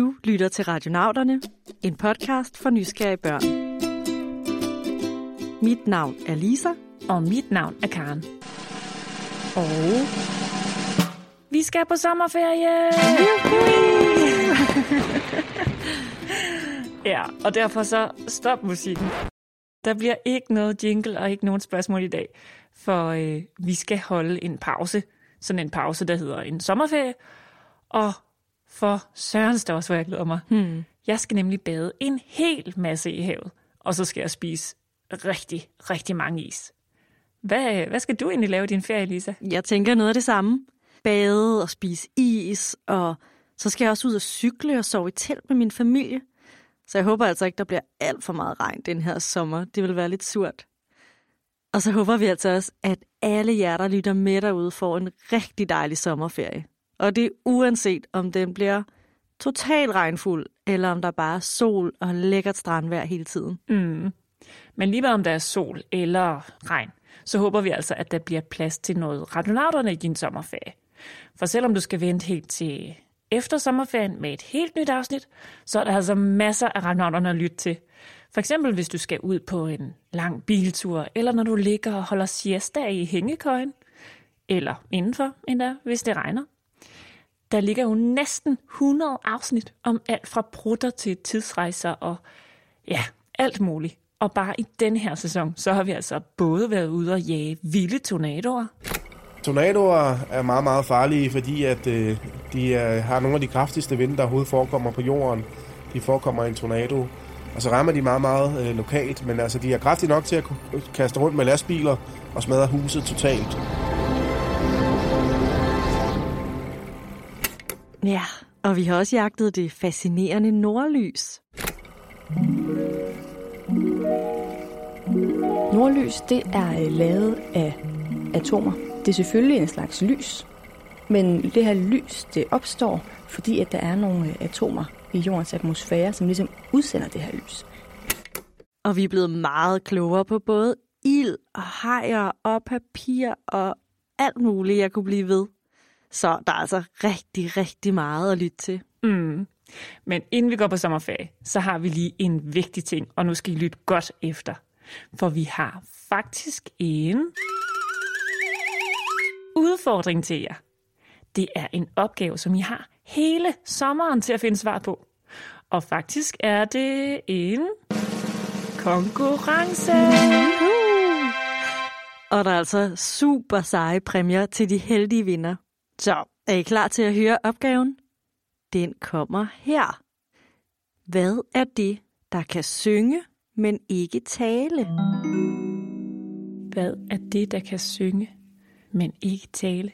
Du lytter til Radionauterne, en podcast for nysgerrige børn. Mit navn er Lisa. Og mit navn er Karen. Og vi skal på sommerferie! ja, og derfor så stop musikken. Der bliver ikke noget jingle og ikke nogen spørgsmål i dag, for øh, vi skal holde en pause. Sådan en pause, der hedder en sommerferie. Og for sørens der også, hvor jeg glæder mig. Hmm. Jeg skal nemlig bade en hel masse i havet, og så skal jeg spise rigtig, rigtig mange is. Hvad, hvad skal du egentlig lave i din ferie, Lisa? Jeg tænker noget af det samme. Bade og spise is, og så skal jeg også ud og cykle og sove i telt med min familie. Så jeg håber altså ikke, der bliver alt for meget regn den her sommer. Det vil være lidt surt. Og så håber vi altså også, at alle jer, der lytter med derude, får en rigtig dejlig sommerferie. Og det er uanset, om den bliver total regnfuld, eller om der bare er sol og lækkert strandvejr hele tiden. Mm. Men lige om der er sol eller regn, så håber vi altså, at der bliver plads til noget radionauterne i din sommerferie. For selvom du skal vente helt til efter sommerferien med et helt nyt afsnit, så er der altså masser af radionauterne at lytte til. For eksempel hvis du skal ud på en lang biltur, eller når du ligger og holder siesta i hængekøjen, eller indenfor endda, hvis det regner. Der ligger jo næsten 100 afsnit om alt fra brutter til tidsrejser og ja, alt muligt. Og bare i den her sæson, så har vi altså både været ude og jage vilde tornadoer. Tornadoer er meget, meget farlige, fordi at, øh, de er, har nogle af de kraftigste vinde, der overhovedet forekommer på jorden. De forekommer i en tornado. Og så rammer de meget, meget øh, lokalt, men altså, de er kraftige nok til at kaste rundt med lastbiler og smadre huset totalt. Ja, og vi har også jagtet det fascinerende nordlys. Nordlys, det er øh, lavet af atomer. Det er selvfølgelig en slags lys, men det her lys, det opstår, fordi at der er nogle øh, atomer i jordens atmosfære, som ligesom udsender det her lys. Og vi er blevet meget klogere på både ild og hajer og papir og alt muligt, jeg kunne blive ved. Så der er altså rigtig, rigtig meget at lytte til. Mm. Men inden vi går på sommerferie, så har vi lige en vigtig ting, og nu skal I lytte godt efter. For vi har faktisk en udfordring til jer. Det er en opgave, som I har hele sommeren til at finde svar på. Og faktisk er det en konkurrence. Og der er altså super seje præmier til de heldige vinder. Så er I klar til at høre opgaven? Den kommer her. Hvad er det, der kan synge, men ikke tale? Hvad er det, der kan synge, men ikke tale?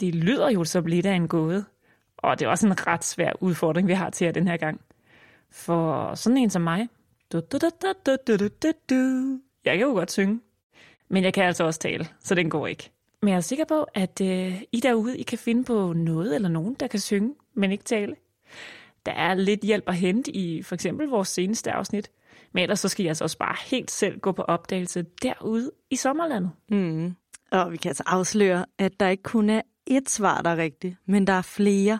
Det lyder jo som lidt af en gåde, og det er også en ret svær udfordring, vi har til jer den her gang. For sådan en som mig, du, du, du, du, du, du, du, du. jeg kan jo godt synge, men jeg kan altså også tale, så den går ikke. Men jeg er sikker på, at øh, I derude I kan finde på noget eller nogen, der kan synge, men ikke tale. Der er lidt hjælp at hente i for eksempel vores seneste afsnit. Men ellers så skal I altså også bare helt selv gå på opdagelse derude i sommerlandet. Mm. Og vi kan altså afsløre, at der ikke kun er ét svar, der er rigtigt, men der er flere.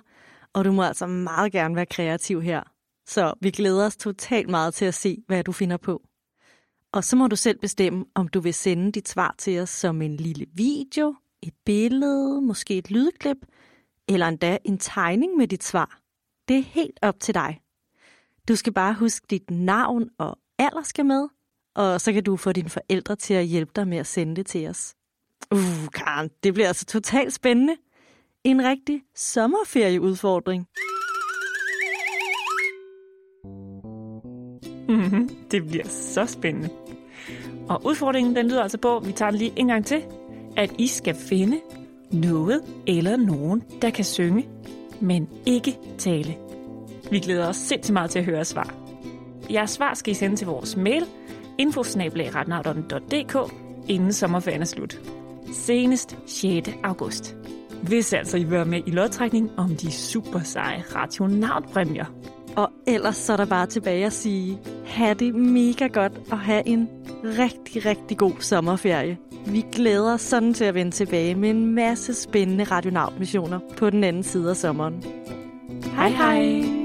Og du må altså meget gerne være kreativ her. Så vi glæder os totalt meget til at se, hvad du finder på. Og så må du selv bestemme, om du vil sende dit svar til os som en lille video, et billede, måske et lydklip, eller endda en tegning med dit svar. Det er helt op til dig. Du skal bare huske dit navn og alder skal med, og så kan du få dine forældre til at hjælpe dig med at sende det til os. Uh, Karen, det bliver altså totalt spændende. En rigtig sommerferieudfordring. Mm-hmm. Det bliver så spændende. Og udfordringen den lyder altså på, vi tager den lige en gang til, at I skal finde noget eller nogen, der kan synge, men ikke tale. Vi glæder os sindssygt meget til at høre svar. Jeres svar skal I sende til vores mail, infosnabelagratnauterne.dk, inden sommerferien er slut. Senest 6. august. Hvis altså I vil være med i lodtrækning om de super seje rationalpræmier. Og ellers så er der bare tilbage at sige, have det mega godt og have en rigtig, rigtig god sommerferie. Vi glæder os sådan til at vende tilbage med en masse spændende radionautmissioner på den anden side af sommeren. Hej hej!